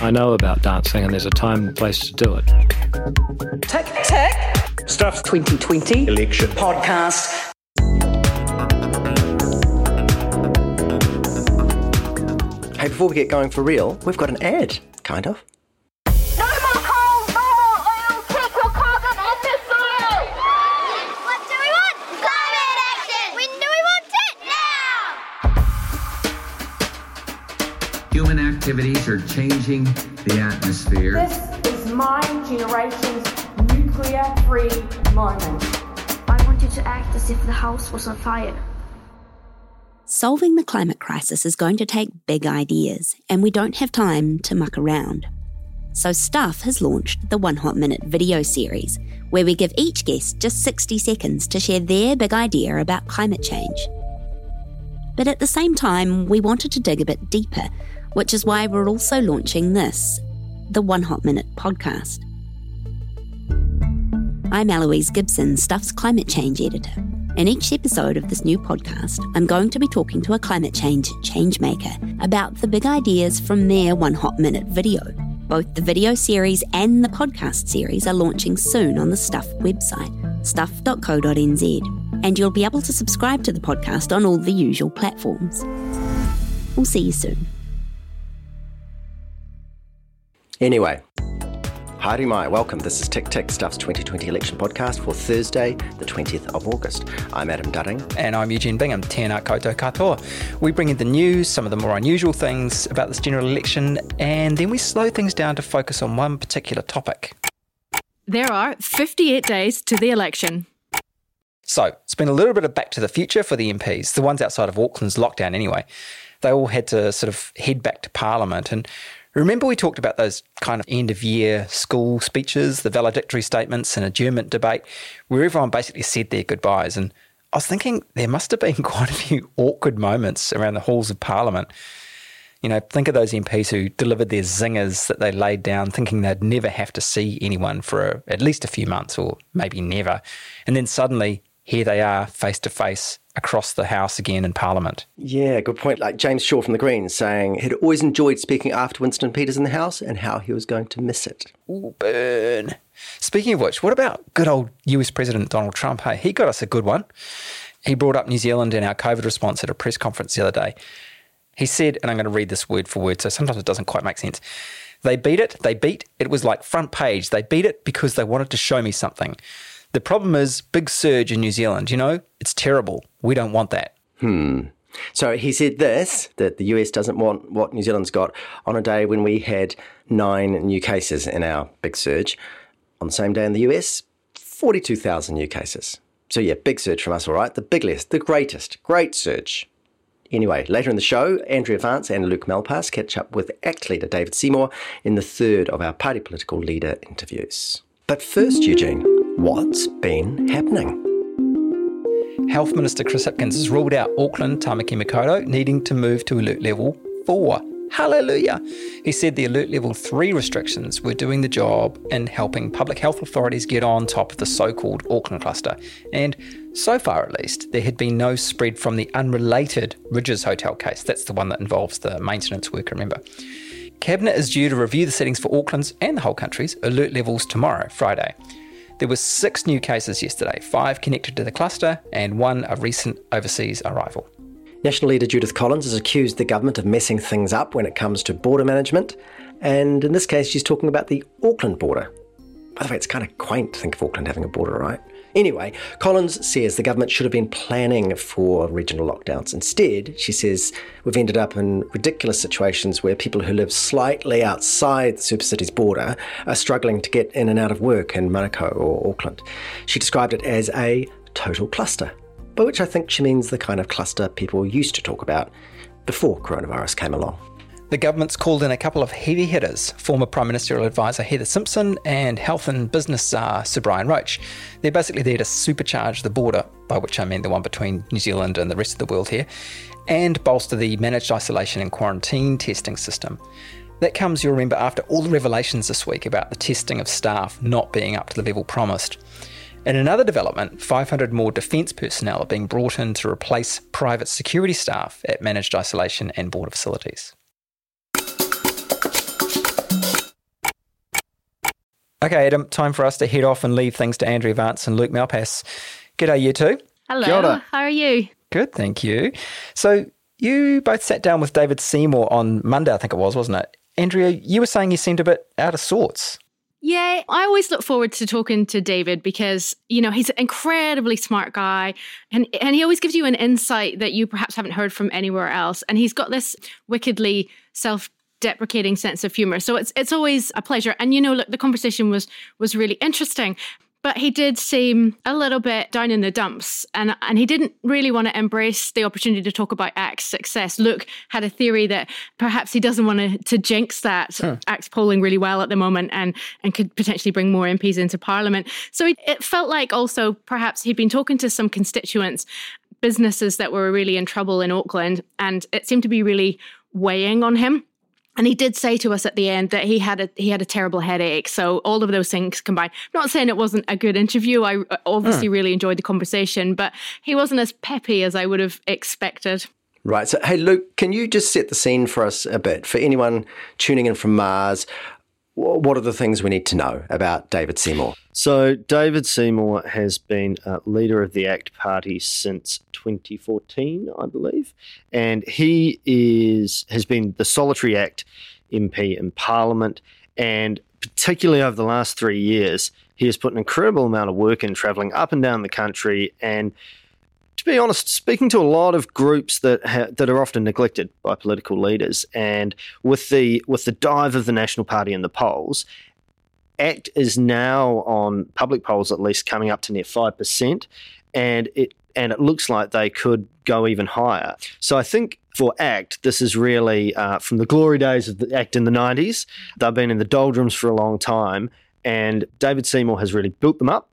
I know about dancing and there's a time and place to do it. Tick, tick, Stuff 2020 election. podcast. Hey, before we get going for real, we've got an ad, kind of. Activities are changing the atmosphere. This is my generation's nuclear free moment. I wanted to act as if the house was on fire. Solving the climate crisis is going to take big ideas, and we don't have time to muck around. So, Stuff has launched the One Hot Minute video series, where we give each guest just 60 seconds to share their big idea about climate change. But at the same time, we wanted to dig a bit deeper, which is why we're also launching this the One Hot Minute podcast. I'm Eloise Gibson, Stuff's climate change editor. In each episode of this new podcast, I'm going to be talking to a climate change changemaker about the big ideas from their One Hot Minute video. Both the video series and the podcast series are launching soon on the Stuff website, stuff.co.nz, and you'll be able to subscribe to the podcast on all the usual platforms. We'll see you soon. Anyway, Haere mai, welcome. This is Tick Tick Stuff's 2020 election podcast for Thursday, the 20th of August. I'm Adam Dudding. And I'm Eugene Bingham, tēnā koutou katoa. We bring in the news, some of the more unusual things about this general election, and then we slow things down to focus on one particular topic. There are 58 days to the election. So, it's been a little bit of back to the future for the MPs, the ones outside of Auckland's lockdown anyway. They all had to sort of head back to Parliament and Remember, we talked about those kind of end of year school speeches, the valedictory statements, and adjournment debate, where everyone basically said their goodbyes. And I was thinking there must have been quite a few awkward moments around the halls of Parliament. You know, think of those MPs who delivered their zingers that they laid down, thinking they'd never have to see anyone for a, at least a few months or maybe never. And then suddenly, here they are face to face across the House again in Parliament. Yeah, good point. Like James Shaw from the Greens saying he'd always enjoyed speaking after Winston Peters in the House and how he was going to miss it. Ooh, burn. Speaking of which, what about good old US President Donald Trump? Hey, he got us a good one. He brought up New Zealand and our COVID response at a press conference the other day. He said, and I'm going to read this word for word, so sometimes it doesn't quite make sense. They beat it, they beat, it was like front page. They beat it because they wanted to show me something. The problem is big surge in New Zealand. You know, it's terrible. We don't want that. Hmm. So he said this that the US doesn't want what New Zealand's got on a day when we had nine new cases in our big surge. On the same day in the US, 42,000 new cases. So yeah, big surge from us, all right. The biggest, the greatest, great surge. Anyway, later in the show, Andrea Vance and Luke Malpass catch up with ACT leader David Seymour in the third of our party political leader interviews. But first, Eugene, what's been happening? Health Minister Chris Hipkins has ruled out Auckland Tamaki Makaurau needing to move to alert level 4. Hallelujah! He said the alert level 3 restrictions were doing the job in helping public health authorities get on top of the so called Auckland cluster. And so far, at least, there had been no spread from the unrelated Ridges Hotel case. That's the one that involves the maintenance worker, remember. Cabinet is due to review the settings for Auckland's and the whole country's alert levels tomorrow, Friday. There were six new cases yesterday, five connected to the cluster, and one a recent overseas arrival. National leader Judith Collins has accused the government of messing things up when it comes to border management, and in this case, she's talking about the Auckland border. By the way, it's kind of quaint to think of Auckland having a border, right? Anyway, Collins says the government should have been planning for regional lockdowns. Instead, she says we've ended up in ridiculous situations where people who live slightly outside the super city's border are struggling to get in and out of work in Manukau or Auckland. She described it as a total cluster, by which I think she means the kind of cluster people used to talk about before coronavirus came along. The government's called in a couple of heavy hitters former Prime Ministerial Advisor Heather Simpson and Health and Business Czar Sir Brian Roche. They're basically there to supercharge the border, by which I mean the one between New Zealand and the rest of the world here, and bolster the managed isolation and quarantine testing system. That comes, you'll remember, after all the revelations this week about the testing of staff not being up to the level promised. In another development, 500 more defence personnel are being brought in to replace private security staff at managed isolation and border facilities. Okay, Adam, time for us to head off and leave things to Andrea Vance and Luke Malpass. G'day, you two. Hello. How are you? Good, thank you. So, you both sat down with David Seymour on Monday, I think it was, wasn't it? Andrea, you were saying you seemed a bit out of sorts. Yeah, I always look forward to talking to David because, you know, he's an incredibly smart guy and, and he always gives you an insight that you perhaps haven't heard from anywhere else. And he's got this wickedly self deprecating sense of humor. So it's it's always a pleasure. And you know, look, the conversation was was really interesting. But he did seem a little bit down in the dumps and, and he didn't really want to embrace the opportunity to talk about ACT's success. Luke had a theory that perhaps he doesn't want to, to jinx that. Hmm. ACT's polling really well at the moment and, and could potentially bring more MPs into Parliament. So it, it felt like also perhaps he'd been talking to some constituents, businesses that were really in trouble in Auckland, and it seemed to be really weighing on him. And he did say to us at the end that he had a he had a terrible headache. So all of those things combined. I'm not saying it wasn't a good interview. I obviously really enjoyed the conversation, but he wasn't as peppy as I would have expected. Right. So, hey, Luke, can you just set the scene for us a bit? For anyone tuning in from Mars, what are the things we need to know about David Seymour? So, David Seymour has been uh, leader of the ACT Party since 2014, I believe, and he is has been the solitary ACT MP in Parliament, and particularly over the last three years, he has put an incredible amount of work in travelling up and down the country. And. To be honest, speaking to a lot of groups that ha- that are often neglected by political leaders, and with the with the dive of the National Party in the polls, ACT is now on public polls at least coming up to near five percent, and it and it looks like they could go even higher. So I think for ACT, this is really uh, from the glory days of the ACT in the nineties. They've been in the doldrums for a long time, and David Seymour has really built them up,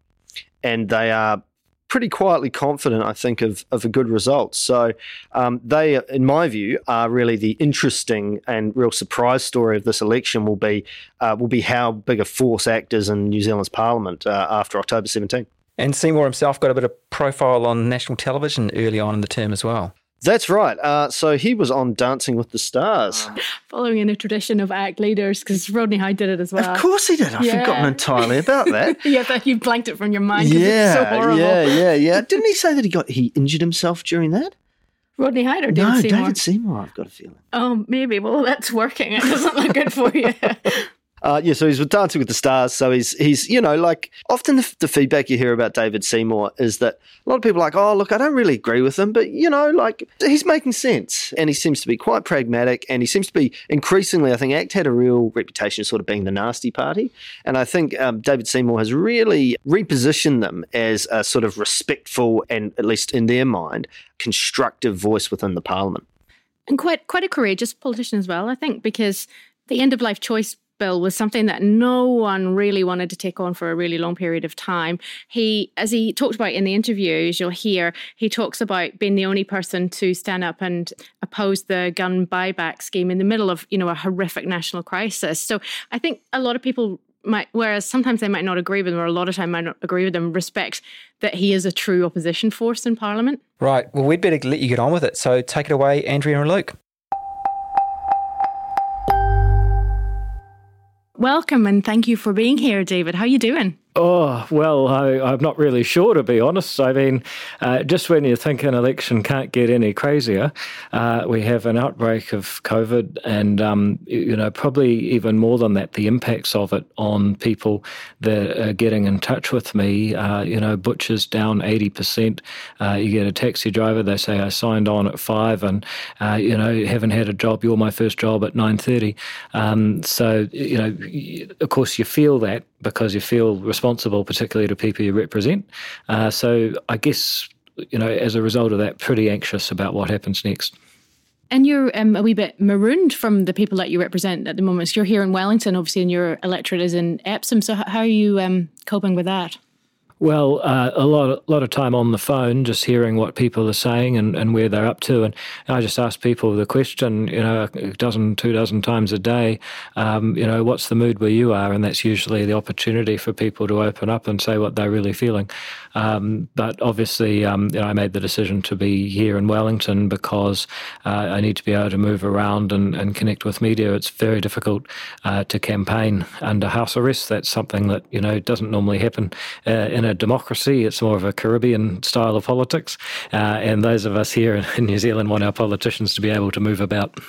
and they are pretty quietly confident, I think, of, of a good result. So um, they, in my view, are really the interesting and real surprise story of this election. Will be uh, will be how big a force ACT is in New Zealand's Parliament uh, after October 17. And Seymour himself got a bit of profile on national television early on in the term as well. That's right. Uh, so he was on Dancing with the Stars. Following in a tradition of ACT leaders, because Rodney Hide did it as well. Of course he did. I've Yeah. forgotten entirely about that. yeah, but you blanked it from your mind because yeah, it's so horrible. yeah, yeah, yeah. Didn't he say that he got he injured himself during that? Rodney Hide or David no, Seymour? David Seymour. I've got a feeling. Oh, maybe. Well, that's working. It doesn't look good for you. Uh, yeah, so he's with Dancing with the Stars. So he's he's you know like often the, the feedback you hear about David Seymour is that a lot of people are like, oh look, I don't really agree with him, but you know like he's making sense and he seems to be quite pragmatic and he seems to be increasingly. I think ACT had a real reputation of sort of being the nasty party, and I think um, David Seymour has really repositioned them as a sort of respectful and at least in their mind constructive voice within the Parliament. and quite quite a courageous politician as well, I think, because the end of life choice bill was something that no one really wanted to take on for a really long period of time. He, as he talked about in the interviews, you'll hear he talks about being the only person to stand up and oppose the gun buyback scheme in the middle of you know a horrific national crisis. So I think a lot of people might, whereas sometimes they might not agree with him, or a lot of time might not agree with him, respect that he is a true opposition force in Parliament. Right. Well, we'd better let you get on with it. So take it away, Andrea and Luke. Welcome and thank you for being here, David. How are you doing? Oh, well, I, I'm not really sure, to be honest. I mean, uh, just when you think an election can't get any crazier, uh, we have an outbreak of COVID, and, um, you know, probably even more than that, the impacts of it on people that are getting in touch with me. Uh, you know, butchers down 80%. Uh, you get a taxi driver, they say, I signed on at 5 and, uh, you know, haven't had a job, you're my first job at 9.30. Um, so, you know, of course you feel that because you feel responsible, particularly to people you represent. Uh, so I guess, you know, as a result of that, pretty anxious about what happens next. And you're um, a wee bit marooned from the people that you represent at the moment. So you're here in Wellington, obviously, and your electorate is in Epsom. So how are you um, coping with that? Well, uh, a lot, a lot of time on the phone, just hearing what people are saying and, and where they're up to, and I just ask people the question, you know, a dozen, two dozen times a day, um, you know, what's the mood where you are, and that's usually the opportunity for people to open up and say what they're really feeling. Um, but obviously, um, you know, I made the decision to be here in Wellington because uh, I need to be able to move around and, and connect with media. It's very difficult uh, to campaign under house arrest. That's something that you know doesn't normally happen uh, in a democracy. It's more of a Caribbean style of politics, uh, and those of us here in New Zealand want our politicians to be able to move about.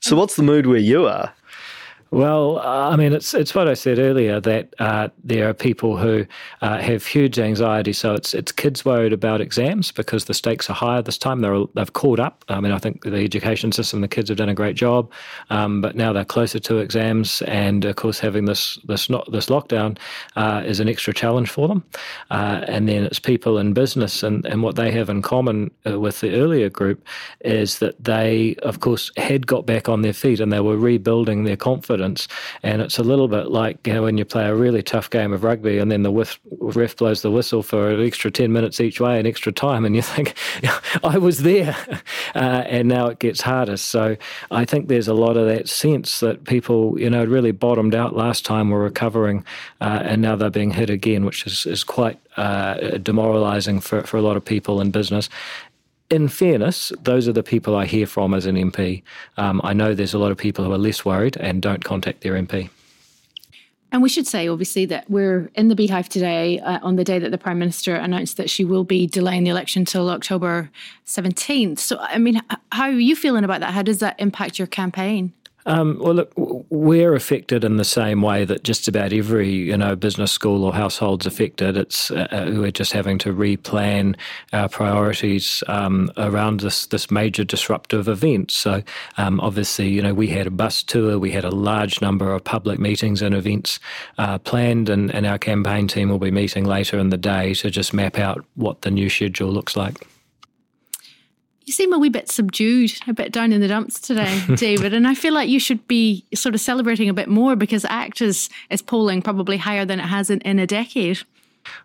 So, what's the mood where you are? Well, I mean, it's it's what I said earlier that uh, there are people who uh, have huge anxiety. So it's it's kids worried about exams because the stakes are higher this time. They're they've caught up. I mean, I think the education system, the kids have done a great job, um, but now they're closer to exams, and of course, having this this not this lockdown uh, is an extra challenge for them. Uh, and then it's people in business, and and what they have in common uh, with the earlier group is that they, of course, had got back on their feet and they were rebuilding their confidence confidence. And it's a little bit like you know, when you play a really tough game of rugby and then the whiff, ref blows the whistle for an extra 10 minutes each way and extra time, and you think, I was there. Uh, and now it gets harder. So I think there's a lot of that sense that people, you know, really bottomed out last time, were recovering, uh, and now they're being hit again, which is, is quite uh, demoralizing for, for a lot of people in business in fairness, those are the people I hear from as an MP. Um, I know there's a lot of people who are less worried and don't contact their MP. And we should say, obviously, that we're in the beehive today uh, on the day that the Prime Minister announced that she will be delaying the election till October 17th. So, I mean, how are you feeling about that? How does that impact your campaign? Um, well, look, we're affected in the same way that just about every you know business school or household's affected. It's uh, uh, we're just having to replan our priorities um, around this this major disruptive event. So um, obviously, you know, we had a bus tour, we had a large number of public meetings and events uh, planned, and, and our campaign team will be meeting later in the day to just map out what the new schedule looks like. You seem a wee bit subdued, a bit down in the dumps today, David. and I feel like you should be sort of celebrating a bit more because ACT is, is polling probably higher than it has in, in a decade.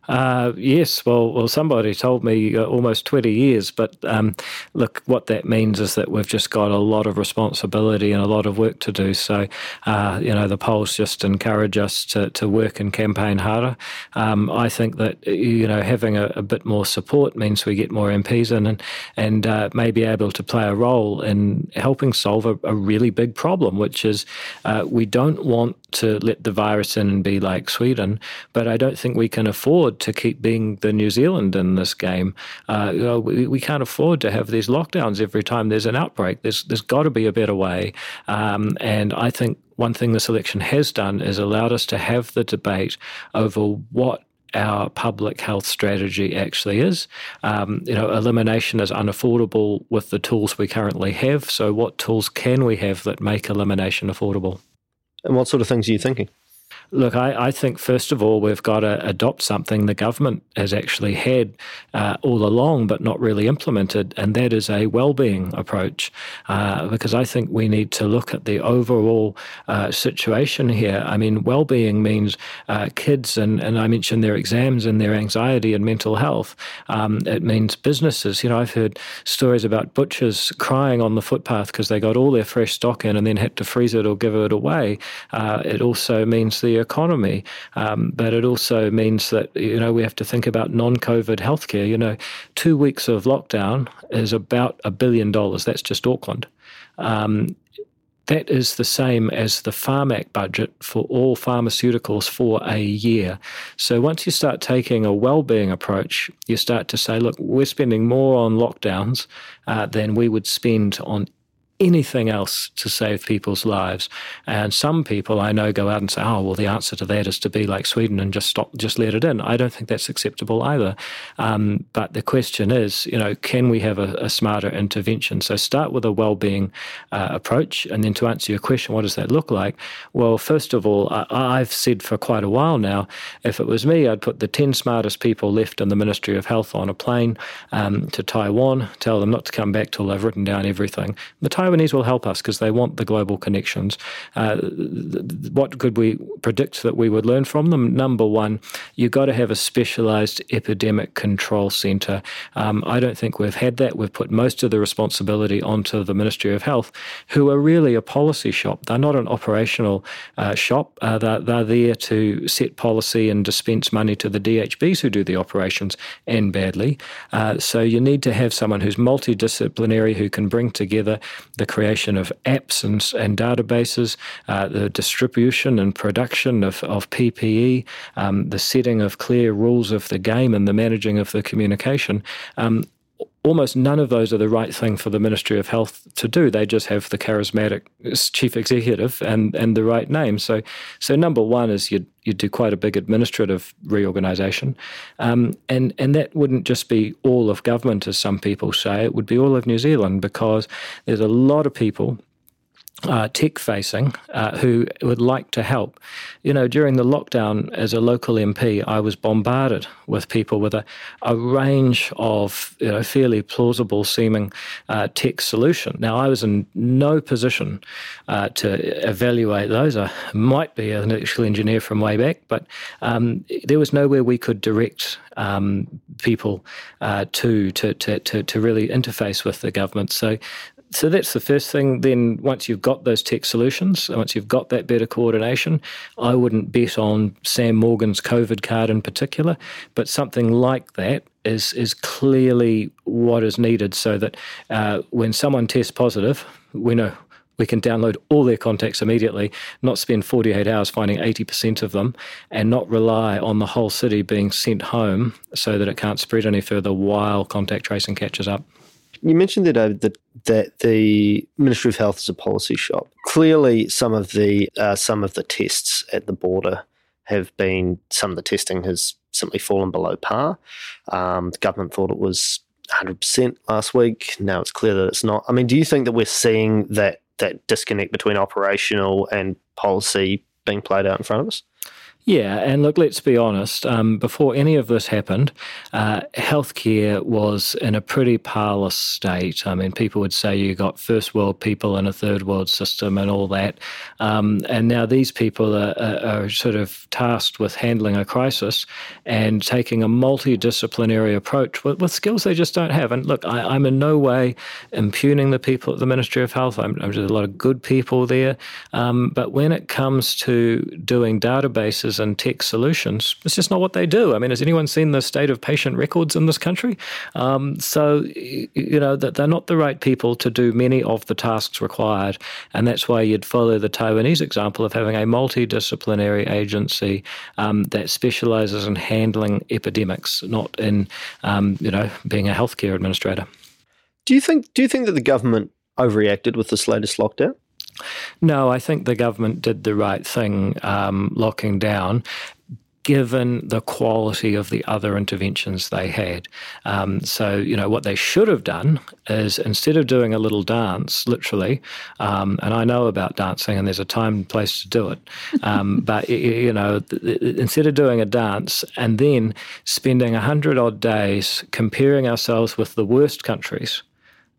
Uh, yes, well, well, somebody told me uh, almost 20 years, but um, look, what that means is that we've just got a lot of responsibility and a lot of work to do. So, uh, you know, the polls just encourage us to, to work and campaign harder. Um, I think that, you know, having a, a, bit more support means we get more MPs in and, and uh, may be able to play a role in helping solve a, a really big problem, which is uh, we don't want to let the virus in and be like Sweden, but I don't think we can afford to keep being the New Zealand in this game. Uh, you know, we, we can't afford to have these lockdowns every time there's an outbreak. There's there's got to be a better way, um, and I think one thing this election has done is allowed us to have the debate over what our public health strategy actually is. Um, you know, elimination is unaffordable with the tools we currently have. So, what tools can we have that make elimination affordable? And what sort of things are you thinking? Look, I, I, think first of all, we've got to adopt something the government has actually had uh, all along, but not really implemented, and that is a well-being approach. Uh, because I think we need to look at the overall uh, situation here. I mean, well-being means uh, kids, and, and I mentioned their exams and their anxiety and mental health. Um, it means businesses. You know, I've heard stories about butchers crying on the footpath because they got all their fresh stock in and then had to freeze it or give it away. Uh, it also means the economy. Um, but it also means that, you know, we have to think about non COVID healthcare. You know, two weeks of lockdown is about a billion dollars. That's just Auckland. Um, that is the same as the Pharmac budget for all pharmaceuticals for a year. So once you start taking a well-being approach, you start to say, look, we're spending more on lockdowns uh, than we would spend on anything else to save people's lives. And some people I know go out and say, "Oh, well, the answer to that is to be like Sweden and just stop, just let it in." I don't think that's acceptable either. Um, but the question is, you know, can we have a, a smarter intervention? So start with a well-being uh, approach, and then to answer your question, what does that look like? Well, first of all, I, have said for quite a while now, if it was me, I'd put the ten smartest people left in the Ministry of Health on a plane um, to Taiwan, tell them not to come back till they've written down everything. The Taiwanese will help us because they want the global connections. Uh, what could we predict that we would learn from them? Number one, you've got to have a specialised epidemic control centre. Um, I don't think we've had that. We've put most of the responsibility onto the Ministry of Health, who are really a policy shop. They're not an operational uh, shop. Uh, they're, they're there to set policy and dispense money to the DHBs who do the operations and badly. Uh, so you need to have someone who's multidisciplinary who can bring together the creation of apps and, and databases, uh, the distribution and production of, of PPE, um, the setting of clear rules of the game, and the managing of the communication. Um, almost none of those are the right thing for the Ministry of Health to do. They just have the charismatic chief executive and, and the right name. So, so number one is you you do quite a big administrative reorganisation, um, and and that wouldn't just be all of government, as some people say. It would be all of New Zealand because there's a lot of people uh, tech facing uh, who would like to help. You know, during the lockdown as a local MP, I was bombarded with people with a, a range of you know, fairly plausible seeming uh, tech solution. Now, I was in no position uh, to evaluate those. I might be an electrical engineer from way back, but um, there was nowhere we could direct um, people uh, to, to, to, to really interface with the government. So so that's the first thing. Then once you've got those tech solutions, once you've got that better coordination, I wouldn't bet on Sam Morgan's COVID card in particular, but something like that is is clearly what is needed, so that uh, when someone tests positive, we know we can download all their contacts immediately, not spend 48 hours finding 80% of them, and not rely on the whole city being sent home so that it can't spread any further while contact tracing catches up. You mentioned there, David, that, that the Ministry of Health is a policy shop. Clearly, some of the uh, some of the tests at the border have been some of the testing has simply fallen below par. Um, the government thought it was 100% last week. Now it's clear that it's not. I mean, do you think that we're seeing that that disconnect between operational and policy being played out in front of us? Yeah, and look, let's be honest. Um, before any of this happened, uh, healthcare was in a pretty parlous state. I mean, people would say you got first world people in a third world system and all that. Um, and now these people are, are, are, sort of tasked with handling a crisis and taking a multidisciplinary approach with, with skills they just don't have. And look, I, am in no way impugning the people at the Ministry of Health. I'm, there's a lot of good people there. Um, but when it comes to doing databases, and tech solutions. It's just not what they do. I mean, has anyone seen the state of patient records in this country? Um, so, you know, that they're not the right people to do many of the tasks required. And that's why you'd follow the Taiwanese example of having a multidisciplinary agency um, that specializes in handling epidemics, not in, um, you know, being a healthcare administrator. Do you think? Do you think that the government overreacted with this latest lockdown? No, I think the government did the right thing um, locking down given the quality of the other interventions they had. Um, so, you know, what they should have done is instead of doing a little dance, literally, um, and I know about dancing and there's a time and place to do it, um, but, you know, instead of doing a dance and then spending 100 odd days comparing ourselves with the worst countries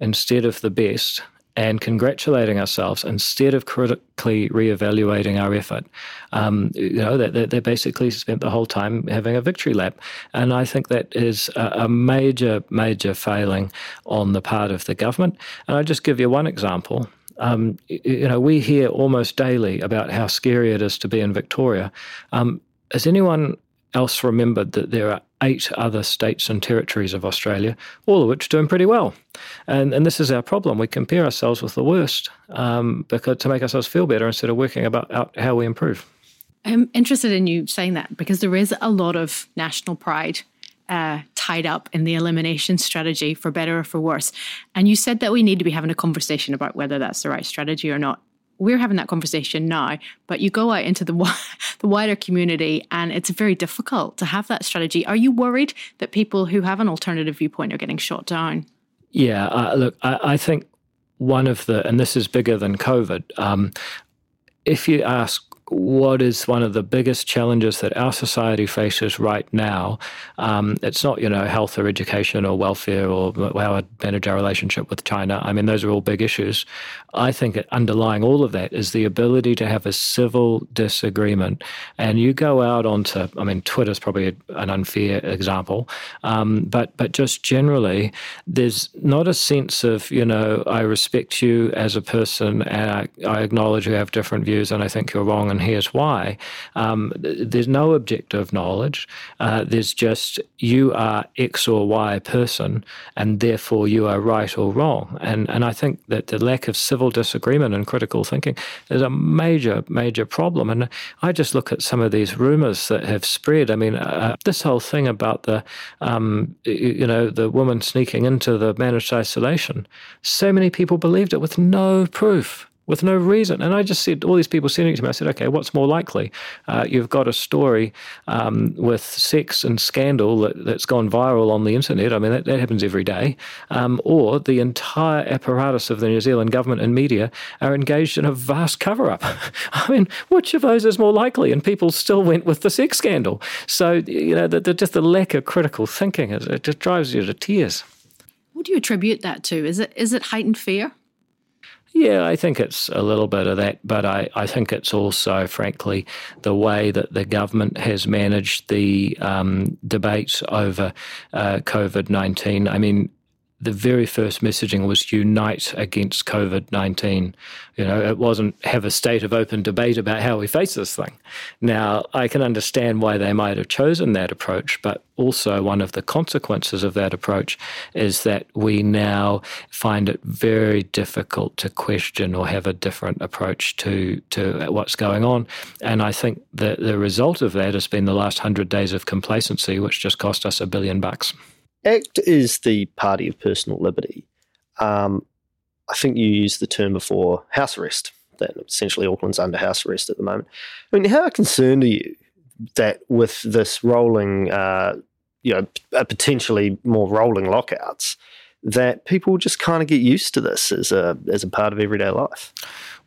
instead of the best, and congratulating ourselves instead of critically re-evaluating our effort. Um, you know, they, they basically spent the whole time having a victory lap, and I think that is a, a major, major failing on the part of the government. And I'll just give you one example. Um, you know, we hear almost daily about how scary it is to be in Victoria. Um, has anyone else remembered that there are eight other states and territories of Australia, all of which are doing pretty well. And, and this is our problem. We compare ourselves with the worst um, because to make ourselves feel better instead of working about out how we improve. I'm interested in you saying that because there is a lot of national pride uh, tied up in the elimination strategy for better or for worse. And you said that we need to be having a conversation about whether that's the right strategy or not we're having that conversation now, but you go out into the the wider community, and it's very difficult to have that strategy. Are you worried that people who have an alternative viewpoint are getting shot down? Yeah, uh, look, I, I, think one of the, and this is bigger than COVID. Um, if you ask what is one of the biggest challenges that our society faces right now. Um, it's not, you know, health or education or welfare or how to manage our relationship with China. I mean, those are all big issues. I think underlying all of that is the ability to have a civil disagreement. And you go out onto, I mean, Twitter's probably an unfair example, um, but but just generally, there's not a sense of, you know, I respect you as a person and I, I acknowledge you have different views and I think you're wrong and here's why. Um, there's no objective knowledge. Uh, there's just you are X or Y person, and therefore you are right or wrong. And and I think that the lack of civil disagreement and critical thinking is a major major problem. And I just look at some of these rumours that have spread. I mean, uh, this whole thing about the um, you know the woman sneaking into the managed isolation. So many people believed it with no proof with no reason. And I just said, all these people sending it to me, I said, okay, what's more likely? Uh, you've got a story um, with sex and scandal that, has gone viral on the internet. I mean, that, that happens every day. Um, or the entire apparatus of the New Zealand government and media are engaged in a vast cover up. I mean, which of those is more likely? And people still went with the sex scandal. So, you know, the, the, just the lack of critical thinking, it just drives you to tears. What do you attribute that to? Is it is it heightened fear? Yeah, I think it's a little bit of that, but I, I think it's also, frankly, the way that the government has managed the um, debate over uh, COVID 19. I mean, the very first messaging was unite against COVID 19. You know, it wasn't have a state of open debate about how we face this thing. Now, I can understand why they might have chosen that approach, but also one of the consequences of that approach is that we now find it very difficult to question or have a different approach to, to what's going on. And I think that the result of that has been the last hundred days of complacency, which just cost us a billion bucks. ACT is the party of personal liberty. Um, I think you used the term before house arrest, that essentially Auckland's under house arrest at the moment. I mean, how concerned are you that with this rolling, uh, you know, potentially more rolling lockouts, that people just kind of get used to this as a, as a part of everyday life?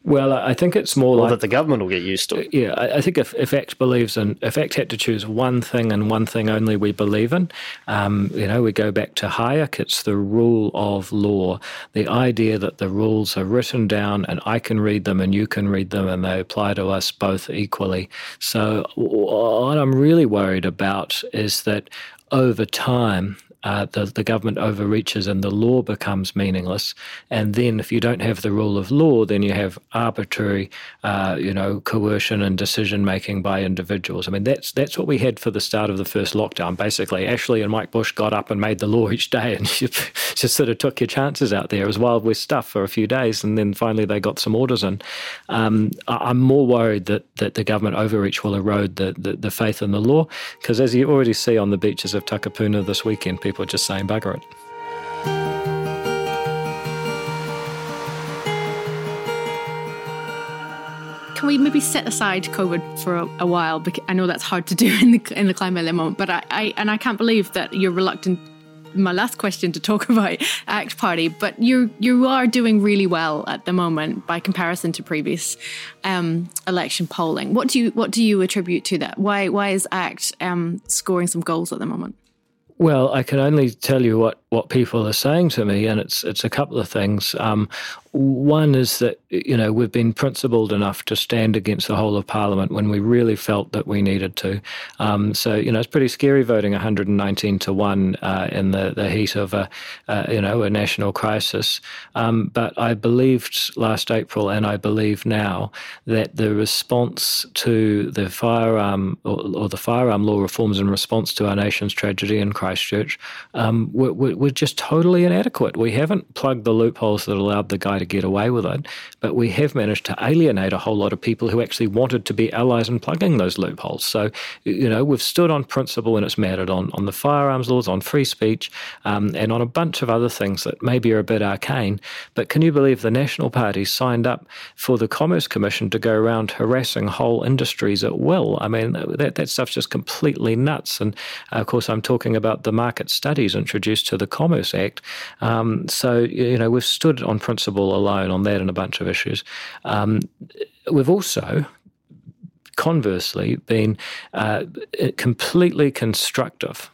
Well, I think it's more or like that the government will get used to. It. Yeah, I think if, if ACT believes in, if ACT had to choose one thing and one thing only we believe in, um, you know, we go back to Hayek, it's the rule of law. The idea that the rules are written down and I can read them and you can read them and they apply to us both equally. So, what I'm really worried about is that over time, uh, the, the government overreaches and the law becomes meaningless. And then, if you don't have the rule of law, then you have arbitrary, uh, you know, coercion and decision making by individuals. I mean, that's that's what we had for the start of the first lockdown. Basically, Ashley and Mike Bush got up and made the law each day, and just sort of took your chances out there. It was Wild West stuff for a few days, and then finally they got some orders in. Um, I'm more worried that that the government overreach will erode the the, the faith in the law, because as you already see on the beaches of Takapuna this weekend people just saying bugger it. Can we maybe set aside COVID for a, a, while? Because I know that's hard to do in the in the climate moment, but I, I and I can't believe that you're reluctant my last question to talk about ACT Party, but you you are doing really well at the moment by comparison to previous um, election polling. What do you what do you attribute to that? Why why is ACT um, scoring some goals at the moment? Well, I can only tell you what, what people are saying to me, and it's it's a couple of things. Um, one is that you know we've been principled enough to stand against the whole of Parliament when we really felt that we needed to. Um, so you know it's pretty scary voting 119 to one uh, in the, the heat of a uh, you know a national crisis. Um, but I believed last April, and I believe now that the response to the firearm or, or the firearm law reforms in response to our nation's tragedy in Christchurch um, were, were just totally inadequate. We haven't plugged the loopholes that allowed the guy to get away with it, but we have managed to alienate a whole lot of people who actually wanted to be allies in plugging those loopholes. So, you know, we've stood on principle and it's mattered on, on the firearms laws, on free speech, um, and on a bunch of other things that maybe are a bit arcane. But can you believe the National Party signed up for the Commerce Commission to go around harassing whole industries at will? I mean, that, that stuff's just completely nuts. And uh, of course, I'm talking about the market studies introduced to the Commerce Act. Um, so, you know, we've stood on principle alone on that and a bunch of issues. Um, we've also conversely been uh, completely constructive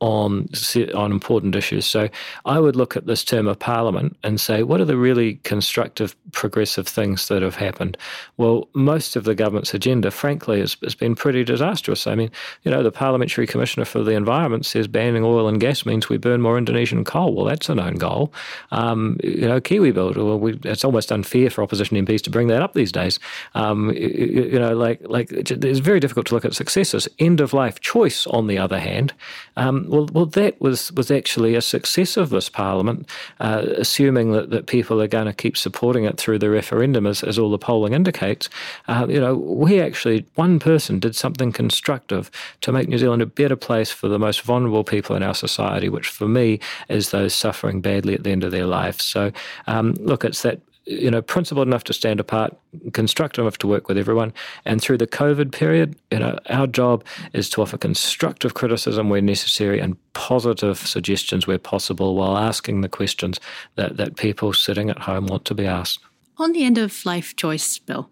on on important issues. So I would look at this term of parliament and say, what are the really constructive, progressive things that have happened? Well, most of the government's agenda, frankly, has, has been pretty disastrous. I mean, you know, the parliamentary commissioner for the environment says banning oil and gas means we burn more Indonesian coal. Well, that's a known goal. Um, you know, Kiwi Build. Well, we, it's almost unfair for opposition MPs to bring that up these days. Um, you, you, know, like like it's very difficult to look at successes. End of life choice, on the other hand. Um, well, well, that was, was actually a success of this parliament, uh, assuming that, that people are going to keep supporting it through the referendum, as, as all the polling indicates. Uh, you know, we actually, one person did something constructive to make New Zealand a better place for the most vulnerable people in our society, which for me is those suffering badly at the end of their life. So, um, look, it's that you know, principled enough to stand apart, constructive enough to work with everyone. And through the COVID period, you know, our job is to offer constructive criticism where necessary and positive suggestions where possible while asking the questions that, that people sitting at home want to be asked. On the end of life choice, Bill,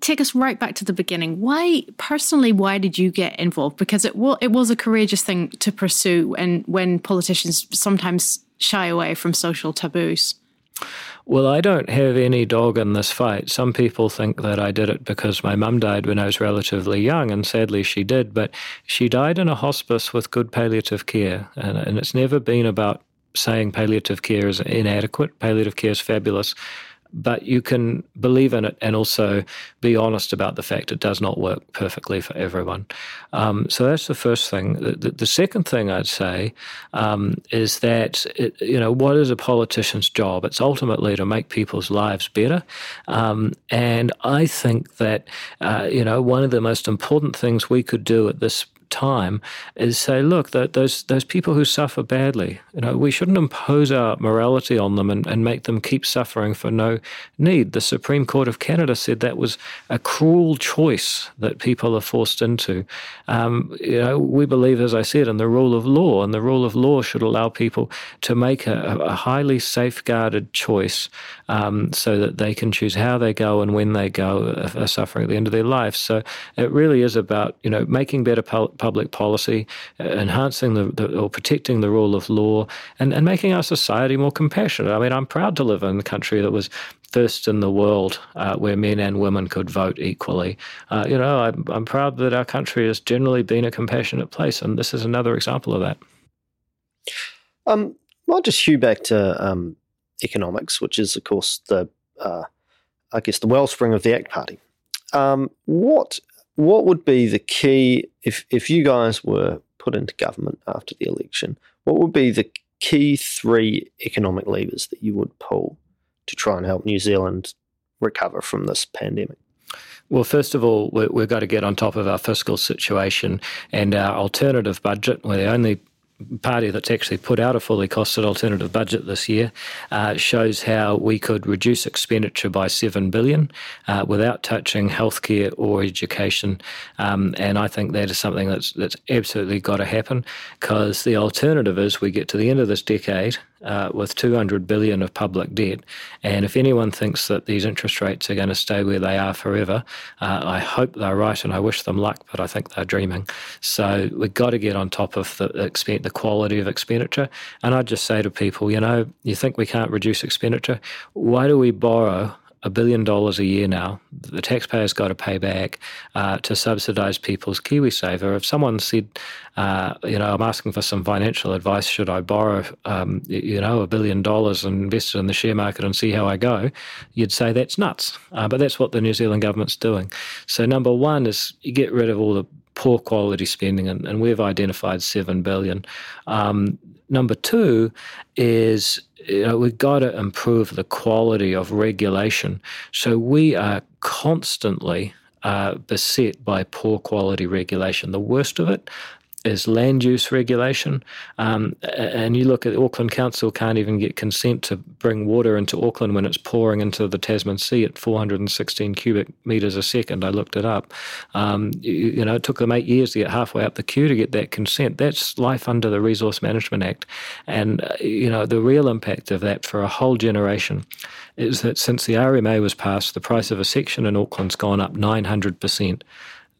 take us right back to the beginning. Why, personally, why did you get involved? Because it, it was a courageous thing to pursue, and when politicians sometimes shy away from social taboos. Well, I don't have any dog in this fight. Some people think that I did it because my mum died when I was relatively young, and sadly she did, but she died in a hospice with good palliative care. And, and it's never been about saying palliative care is inadequate. Palliative care is fabulous but you can believe in it and also be honest about the fact it does not work perfectly for everyone. Um, so that's the first thing. The, the second thing I'd say um, is that it, you know what is a politician's job? It's ultimately to make people's lives better, um, and I think that uh, you know one of the most important things we could do at this time is say, look, those those people who suffer badly, you know, we shouldn't impose our morality on them and, and make them keep suffering for no need. The Supreme Court of Canada said that was a cruel choice that people are forced into. Um, you know, we believe, as I said, in the rule of law, and the rule of law should allow people to make a, a highly safeguarded choice um, so that they can choose how they go and when they go they're suffering at the end of their life. So it really is about you know making better public policy, uh, enhancing the, the, or protecting the rule of law, and, and making our society more compassionate. I mean, I'm proud to live in a country that was first in the world uh, where men and women could vote equally. Uh, you know, I'm, I'm proud that our country has generally been a compassionate place, and this is another example of that. Um, I'll just hew back to um, economics, which is, of course, the uh, I guess the wellspring of the ACT Party. Um, what what would be the key if if you guys were put into government after the election? What would be the key three economic levers that you would pull to try and help New Zealand recover from this pandemic? Well, first of all, we've got to get on top of our fiscal situation and our alternative budget. We're the only party that's actually put out a fully costed alternative budget this year uh, shows how we could reduce expenditure by seven billion uh, without touching healthcare or education, um, and I think that is something that's that's absolutely got to happen because the alternative is we get to the end of this decade uh, with 200 billion of public debt. And if anyone thinks that these interest rates are going to stay where they are forever, uh, I hope they're right and I wish them luck, but I think they're dreaming. So we've got to get on top of the, the quality of expenditure. And I'd just say to people, you know, you think we can't reduce expenditure? Why do we borrow a billion dollars a year now. The taxpayer's got to pay back uh, to subsidise people's KiwiSaver. If someone said, uh, you know, I'm asking for some financial advice, should I borrow, um, you know, a billion dollars and invest it in the share market and see how I go? You'd say that's nuts. Uh, but that's what the New Zealand government's doing. So number one is you get rid of all the poor quality spending, and, and we've identified seven billion. Um, number two is you know, we've got to improve the quality of regulation. So we are constantly uh, beset by poor quality regulation. The worst of it is land use regulation. Um, and you look at Auckland Council can't even get consent to bring water into Auckland when it's pouring into the Tasman Sea at 416 cubic metres a second. I looked it up. Um, you, you, know, it took them eight years to get halfway up the queue to get that consent. That's life under the Resource Management Act. And, uh, you know, the real impact of that for a whole generation is that since the RMA was passed, the price of a section in Auckland's gone up 900%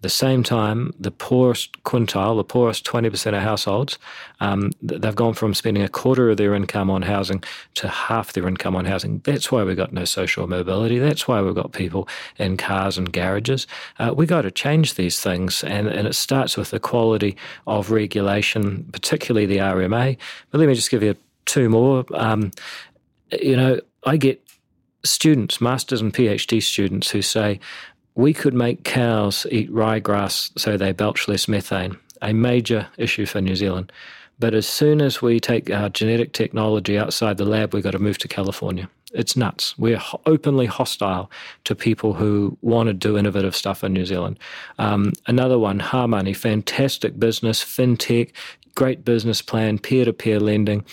the same time, the poorest quintile, the poorest 20% of households, um, they've gone from spending a quarter of their income on housing to half their income on housing. That's why we've got no social mobility. That's why we've got people in cars and garages. Uh, we've got to change these things, and, and it starts with the quality of regulation, particularly the RMA. But let me just give you two more. Um, you know, I get students, masters and PhD students, who say, we could make cows eat ryegrass so they belch less methane, a major issue for New Zealand. But as soon as we take our genetic technology outside the lab, we've got to move to California. It's nuts. We're openly hostile to people who want to do innovative stuff in New Zealand. Um, another one, Harmoney, fantastic business, fintech, great business plan, peer to peer lending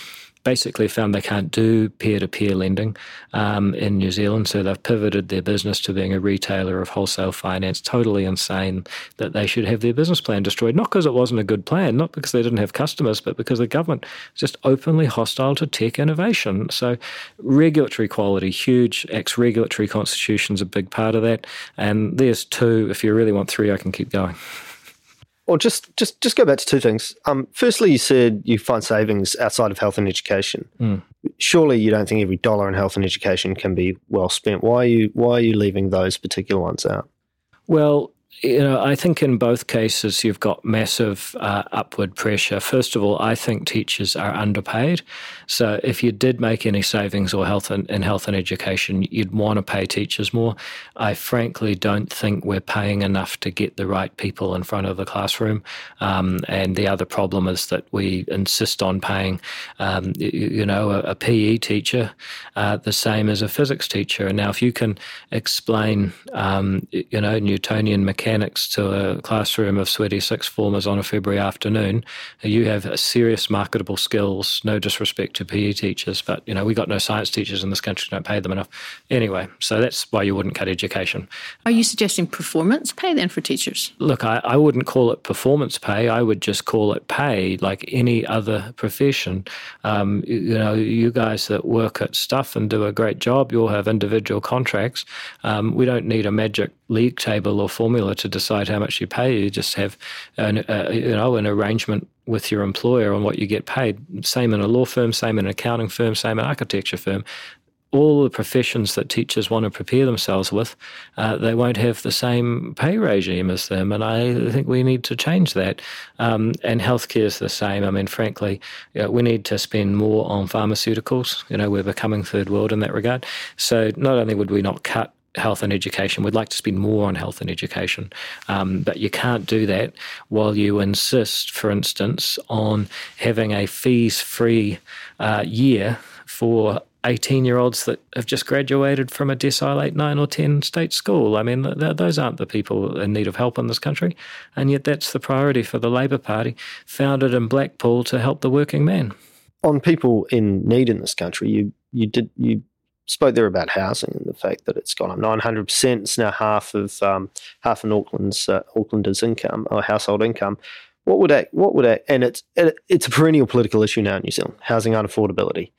basically found they can't do peer to peer lending um, in New Zealand, so they've pivoted their business to being a retailer of wholesale finance. Totally insane that they should have their business plan destroyed, not because it wasn't a good plan, not because they didn't have customers, but because the government is just openly hostile to tech innovation. So, regulatory quality, huge. Ex regulatory constitution is a big part of that. And there's two. If you really want three, I can keep going. Well, just just just go back to two things. Um, firstly, you said you find savings outside of health and education. Mm. Surely, you don't think every dollar in health and education can be well spent. Why are you why are you leaving those particular ones out? Well, you know, I think in both cases you've got massive uh, upward pressure. First of all, I think teachers are underpaid. So if you did make any savings or health in, health and education, you'd want to pay teachers more. I frankly don't think we're paying enough to get the right people in front of the classroom. Um, and the other problem is that we insist on paying, um, you, you, know, a, a PE teacher uh, the same as a physics teacher. And now, if you can explain, um, you know, Newtonian mechanics mechanics to a classroom of sweaty sixth formers on a February afternoon, you have serious marketable skills. No disrespect to PE teachers, but you know we got no science teachers in this country. Don't pay them enough. Anyway, so that's why you wouldn't cut education. Are you suggesting performance pay then for teachers? Look, I, I wouldn't call it performance pay. I would just call it pay, like any other profession. Um, you, you, know, you guys that work at stuff and do a great job, you'll have individual contracts. Um, we don't need a magic league table or formula to decide how much you pay. You just have an, uh, you know an arrangement with your employer on what you get paid. Same in a law firm, same in an accounting firm, same in an architecture firm. All the professions that teachers want to prepare themselves with, uh, they won't have the same pay regime as them, and I think we need to change that. Um, and healthcare is the same. I mean, frankly, you know, we need to spend more on pharmaceuticals. You know, we're becoming third world in that regard. So not only would we not cut health and education. We'd like to spend more on health and education, um, but you can't do that while you insist, for instance, on having a fees free uh, year for 18 year olds that have just graduated from a 8, 9, or 10 state school. I mean, th- those aren't the people in need of help in this country. And yet, that's the priority for the Labour Party, founded in Blackball to help the working man. On people in need in this country, you, you did you spoke there about housing and the fact that it's gone up 900%. It's now half of um, half of Auckland's uh, Aucklanders' income or household income. What would that, what would that, and it's it's a perennial political issue now in New Zealand, housing unaffordability.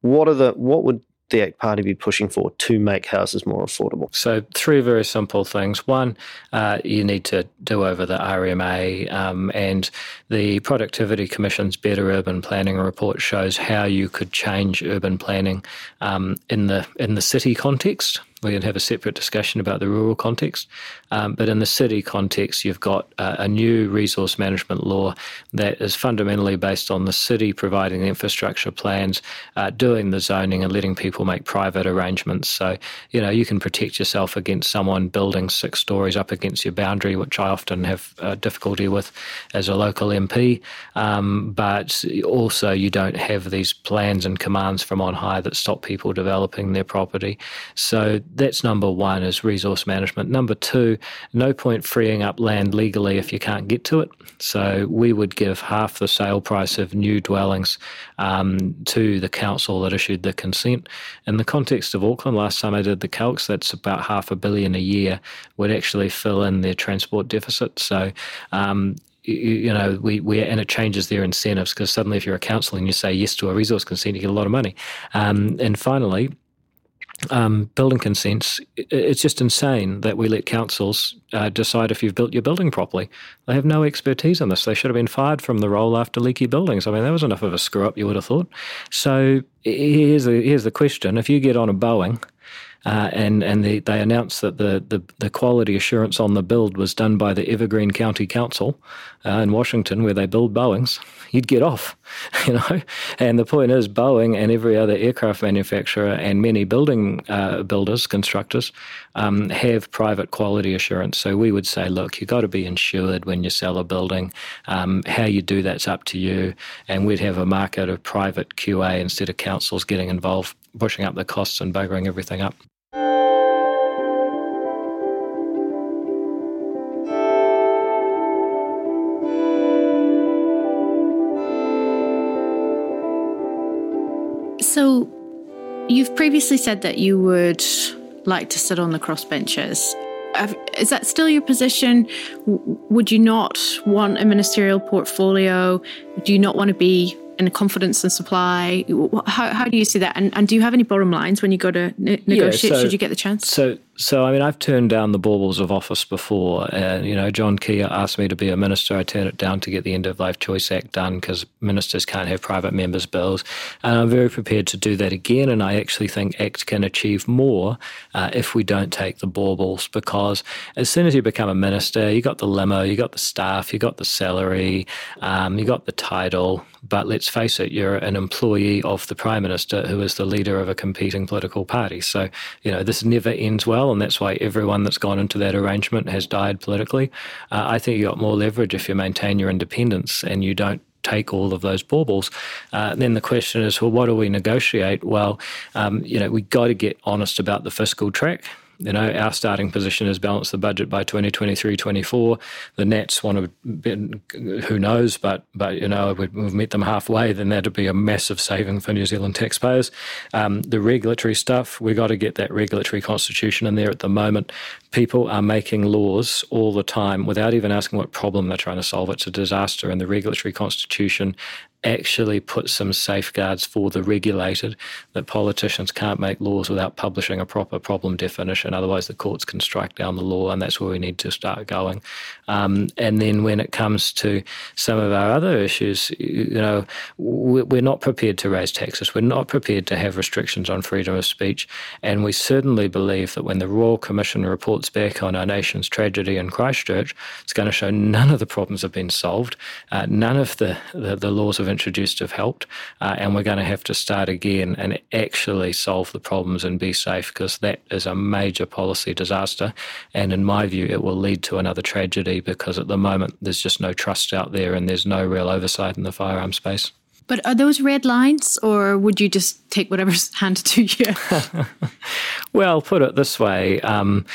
What are the what would the ACT Party be pushing for to make houses more affordable? So, three very simple things. One, uh, you need to do over the RMA, um, and the Productivity Commission's Better Urban Planning report shows how you could change urban planning um, in the in the city context we can have a separate discussion about the rural context. Um, but in the city context, you've got uh, a new resource management law that is fundamentally based on the city providing the infrastructure plans, uh, doing the zoning, and letting people make private arrangements. So, you know, you can protect yourself against someone building six stories up against your boundary, which I often have uh, difficulty with as a local MP. Um, but also, you don't have these plans and commands from on high that stop people developing their property. So, that's number one is resource management. Number two, no point freeing up land legally if you can't get to it. So we would give half the sale price of new dwellings um, to the council that issued the consent. In the context of Auckland, last time I did the calcs, that's about half a billion a year would actually fill in their transport deficit. So um, you, know, we, we and it changes their incentives because suddenly, if you're a council and you say yes to a resource consent, you get a lot of money. Um, and finally, um, building consents, it's just insane that we let councils uh, decide if you've built your building properly. They have no expertise on this. They should have been fired from the role after leaky buildings. I mean, that was enough of a screw up, you would have thought. So here's the, here's the question if you get on a Boeing, uh, and and they, they announced that the, the, the quality assurance on the build was done by the Evergreen County Council uh, in Washington, where they build Boeings. You'd get off, you know. And the point is, Boeing and every other aircraft manufacturer and many building uh, builders, constructors, um, have private quality assurance. So we would say, look, you've got to be insured when you sell a building. Um, how you do that's up to you. And we'd have a market of private QA instead of councils getting involved, pushing up the costs and buggering everything up. So, you've previously said that you would like to sit on the crossbenches. Is that still your position? Would you not want a ministerial portfolio? Do you not want to be in a confidence and supply? How, how do you see that? And, and do you have any bottom lines when you go to ne- negotiate? Yeah, so, should you get the chance? So, so I mean, I've turned down the baubles of office before. And, you know, John Key asked me to be a minister. I turned it down to get the End of Life Choice Act done because ministers can't have private members' bills. And I'm very prepared to do that again. And I actually think ACT can achieve more uh, if we don't take the baubles because as soon as you become a minister, you got the limo, you got the staff, you got the salary, um, you got the title. But let's face it, you're an employee of the Prime Minister who is the leader of a competing political party. So, you know, this never ends well and that's why everyone that's gone into that arrangement has died politically. Uh, I think you got more leverage if you maintain your independence and you don't take all of those baubles. Uh, then the question is, well, what do we negotiate? Well, um, you know, we got to get honest about the fiscal track. You know, our starting position is balance the budget by 2023 24. The Nats want to, be, who knows, but, but you know, we've met them halfway, then that'd be a massive saving for New Zealand taxpayers. Um, the regulatory stuff, we've got to get that regulatory constitution in there at the moment. People are making laws all the time without even asking what problem they're trying to solve. It's a disaster, and the regulatory constitution actually put some safeguards for the regulated that politicians can't make laws without publishing a proper problem definition. Otherwise, the courts can strike down the law, and that's where we need to start going. Um, and then when it comes to some of our other issues, you know, we're not prepared to raise taxes. We're not prepared to have restrictions on freedom of speech. And we certainly believe that when the Royal Commission reports back on our nation's tragedy in Christchurch, it's going to show none of the problems have been solved. Uh, none of the, the, the laws of introduced have helped, uh, and we're going to have to start again and actually solve the problems and be safe because that is a major policy disaster. And in my view, it will lead to another tragedy because at the moment there's just no trust out there and there's no real oversight in the firearm space. But are those red lines, or would you just take whatever's handed to you? well, put it this way um,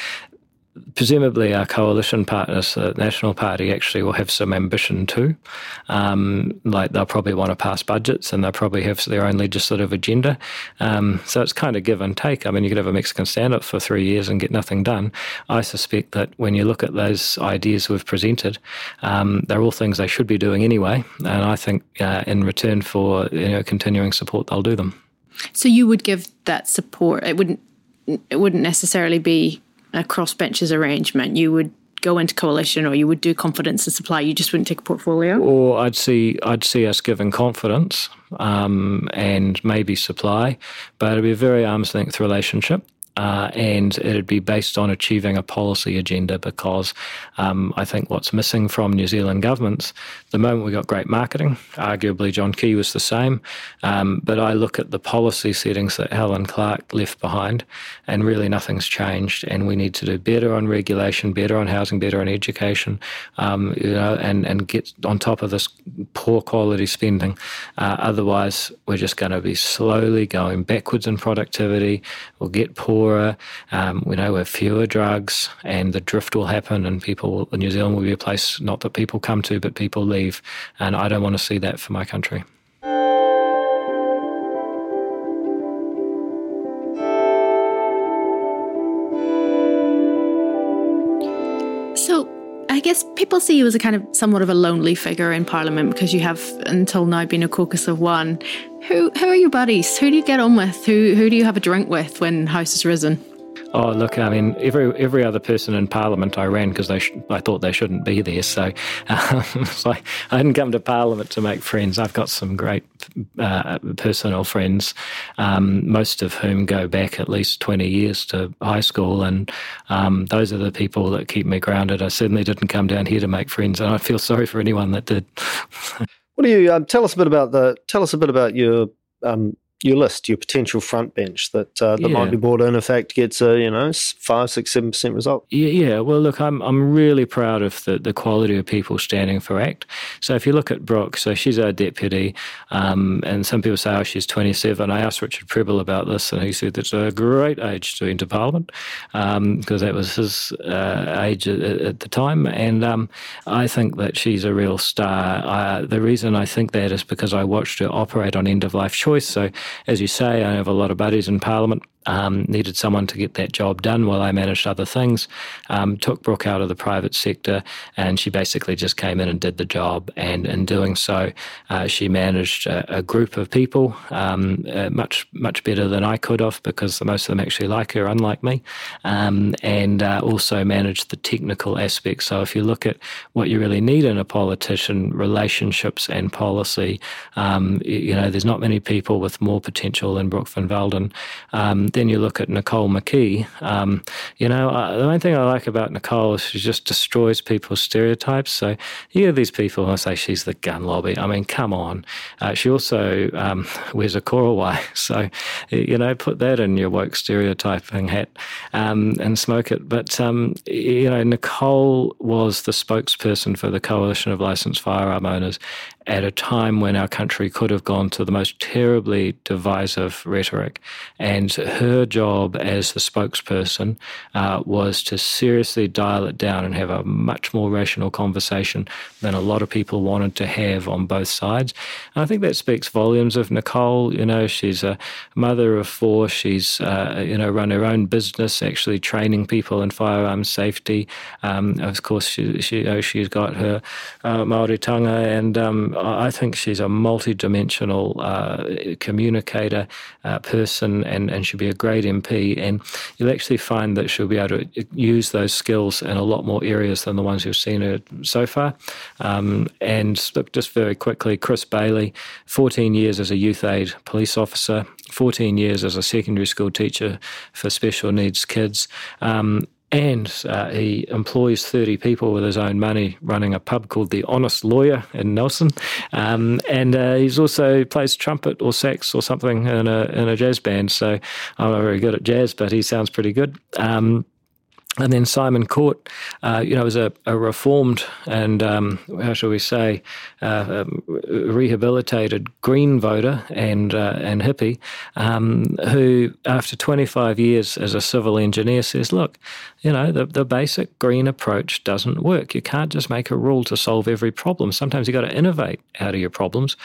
presumably our coalition partners, the National Party, actually will have some ambition too. Um, like they'll probably want to pass budgets and they'll probably have their own legislative agenda. Um, so it's kind of give and take. I mean, you could have a Mexican standoff for three years and get nothing done. I suspect that when you look at those ideas we've presented, um, they're all things they should be doing anyway. And I think uh, in return for you know, continuing support, they'll do them. So you would give that support. It wouldn't. It wouldn't necessarily be a crossbenches arrangement, you would go into coalition or you would do confidence and supply. You just wouldn't take a portfolio. Or I'd see I'd see us giving confidence um, and maybe supply, but it'd be a very arm's length relationship uh, and it'd be based on achieving a policy agenda because um, I think what's missing from New Zealand governments, the moment we got great marketing, arguably John Key was the same, um, but I look at the policy settings that Helen Clark left behind and really nothing's changed and we need to do better on regulation, better on housing, better on education, um, you know, and, and get on top of this poor quality spending. Uh, otherwise, we're just going to be slowly going backwards in productivity. We'll get poor poorer, um, you know, with fewer drugs, and the drift will happen, and people, New Zealand will be a place not that people come to, but people leave. And I don't want to see that for my country. Guess people see you as a kind of somewhat of a lonely figure in Parliament because you have until now been a caucus of one. Who who are your buddies? Who do you get on with? Who who do you have a drink with when House has risen? Oh, look, I mean, every every other person in Parliament I ran because they sh- I thought they shouldn't be there. So, um, so I, I, didn't come to Parliament to make friends. I've got some great uh, personal friends, um, most of whom go back at least 20 years to high school. And um, those are the people that keep me grounded. I certainly didn't come down here to make friends. And I feel sorry for anyone that did. what do you um, tell us a bit about the, tell us a bit about your, um, your list, your potential front bench that uh, that yeah. might be brought in. In fact, gets a you know five, six, seven percent result. Yeah, yeah. Well, look, I'm I'm really proud of the, the quality of people standing for ACT. So if you look at Brooke, so she's our deputy, um, and some people say, oh, she's 27. I asked Richard Prebble about this, and he said that's a great age to enter Parliament because um, that was his uh, age at, at, the time. And um, I think that she's a real star. Uh, the reason I think that is because I watched her operate on end of life choice. So as you say, I have a lot of buddies in Parliament um, needed someone to get that job done while I managed other things. Um, took Brooke out of the private sector, and she basically just came in and did the job. And in doing so, uh, she managed a, a, group of people um, uh, much much better than I could have because most of them actually like her, unlike me, um, and uh, also managed the technical aspects. So if you look at what you really need in a politician, relationships and policy, um, you know, there's not many people with more potential than Brooke Van Velden um, then you look at Nicole McKee. Um, you know, uh, the main thing I like about Nicole is she just destroys people's stereotypes. So you hear these people who say she's the gun lobby. I mean, come on. Uh, she also um, wears a korowai. So, you know, put that in your woke stereotyping hat um, and smoke it. But, um, you know, Nicole was the spokesperson for the Coalition of Licensed Firearm Owners at a time when our country could have gone to the most terribly divisive rhetoric. And her job as the spokesperson uh, was to seriously dial it down and have a much more rational conversation than a lot of people wanted to have on both sides. And I think that speaks volumes of Nicole. You know, she's a mother of four. She's, uh, you know, run her own business, actually training people in firearms safety. Um, of course, she, she, you know, she's got her uh, Maoritanga and um, I think she's a multi-dimensional uh, communicator uh, person, and and she'll be a great MP. And you'll actually find that she'll be able to use those skills in a lot more areas than the ones you've seen her so far. Um, and look, just very quickly, Chris Bailey, 14 years as a youth aid police officer, 14 years as a secondary school teacher for special needs kids. Um, and uh, he employs 30 people with his own money running a pub called the Honest Lawyer in Nelson. Um, and uh, he's also plays trumpet or sax or something in a, in a jazz band. So I'm not very good at jazz, but he sounds pretty good. Um, and then Simon Court, uh, you know, was a, a reformed and um, how shall we say, uh, um, rehabilitated Green voter and uh, and hippie, um, who after 25 years as a civil engineer says, look, you know, the the basic green approach doesn't work. You can't just make a rule to solve every problem. Sometimes you got to innovate out of your problems,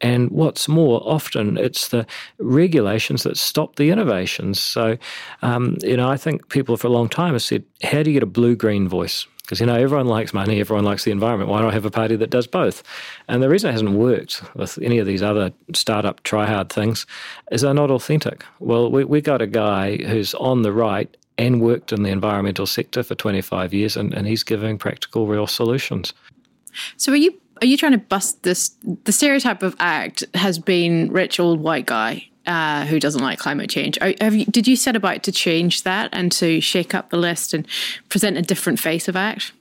and what's more, often it's the regulations that stop the innovations. So, um, you know, I think people for a long time have said, how do you get a blue green voice? Because, you know, everyone likes money, everyone likes the environment. Why don't I have a party that does both? And the reason it hasn't worked with any of these other startup try hard things is they're not authentic. Well, we, we got a guy who's on the right and worked in the environmental sector for 25 years, and, and he's giving practical, real solutions. So, are you are you trying to bust this? The stereotype of ACT has been rich old white guy uh, who doesn't like climate change. Are, you, did you set about to change that and to shake up the list and present a different face of ACT?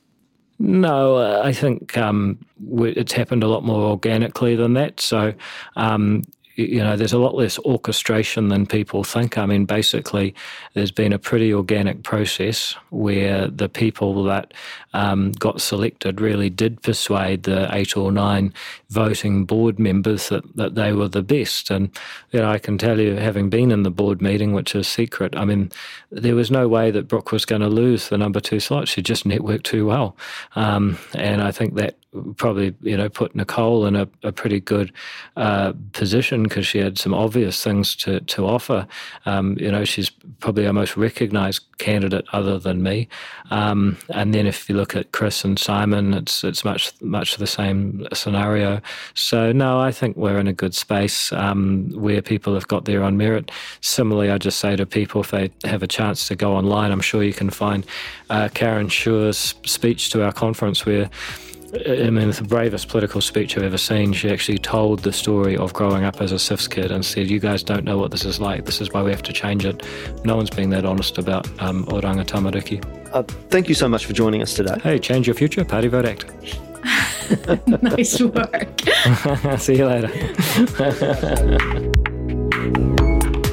No, I think um, it's happened a lot more organically than that. So, um, you know, there's a lot less orchestration than people think. I mean, basically, there's been a pretty organic process where the people that um, got selected really did persuade the eight or nine voting board members that, that they were the best. And you know, I can tell you, having been in the board meeting, which is secret, I mean, there was no way that Brooke was going to lose the number two slot. She just networked too well. Um, and I think that probably you know put Nicole in a, a pretty good uh, position because she had some obvious things to to offer. Um, you know, she's probably our most recognised candidate other than me. Um, and then if you look at Chris and Simon, it's it's much much the same scenario. So no, I think we're in a good space um, where people have got there on merit. Similarly, I just say to people if they have a chance to go online, I'm sure you can find uh, Karen Chhour's speech to our conference where I mean, it's the bravest political speech I've ever seen. She actually told the story of growing up as a CYFS kid and said, You guys don't know what this is like. This is why we have to change it. No one's being that honest about um, Oranga Tamariki. Uh, thank you so much for joining us today. Hey, change your future, Party Vote Act. nice work. See you later.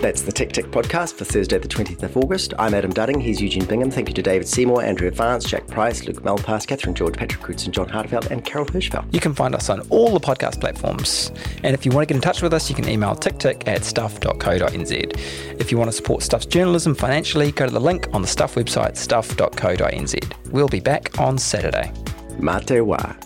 That's the Tick Tick podcast for Thursday, the 20th of August. I'm Adam Dudding. He's Eugene Bingham. Thank you to David Seymour, Andrea Vance, Jack Price, Luke Malpass, Catherine George, Patrick Crutzen, John Hartfeld, and Carol Hirschfeld. You can find us on all the podcast platforms. And if you want to get in touch with us, you can email ticktick at stuff.co.nz. If you want to support Stuff's journalism financially, go to the link on the Stuff website, stuff.co.nz. We'll be back on Saturday. Mate wa.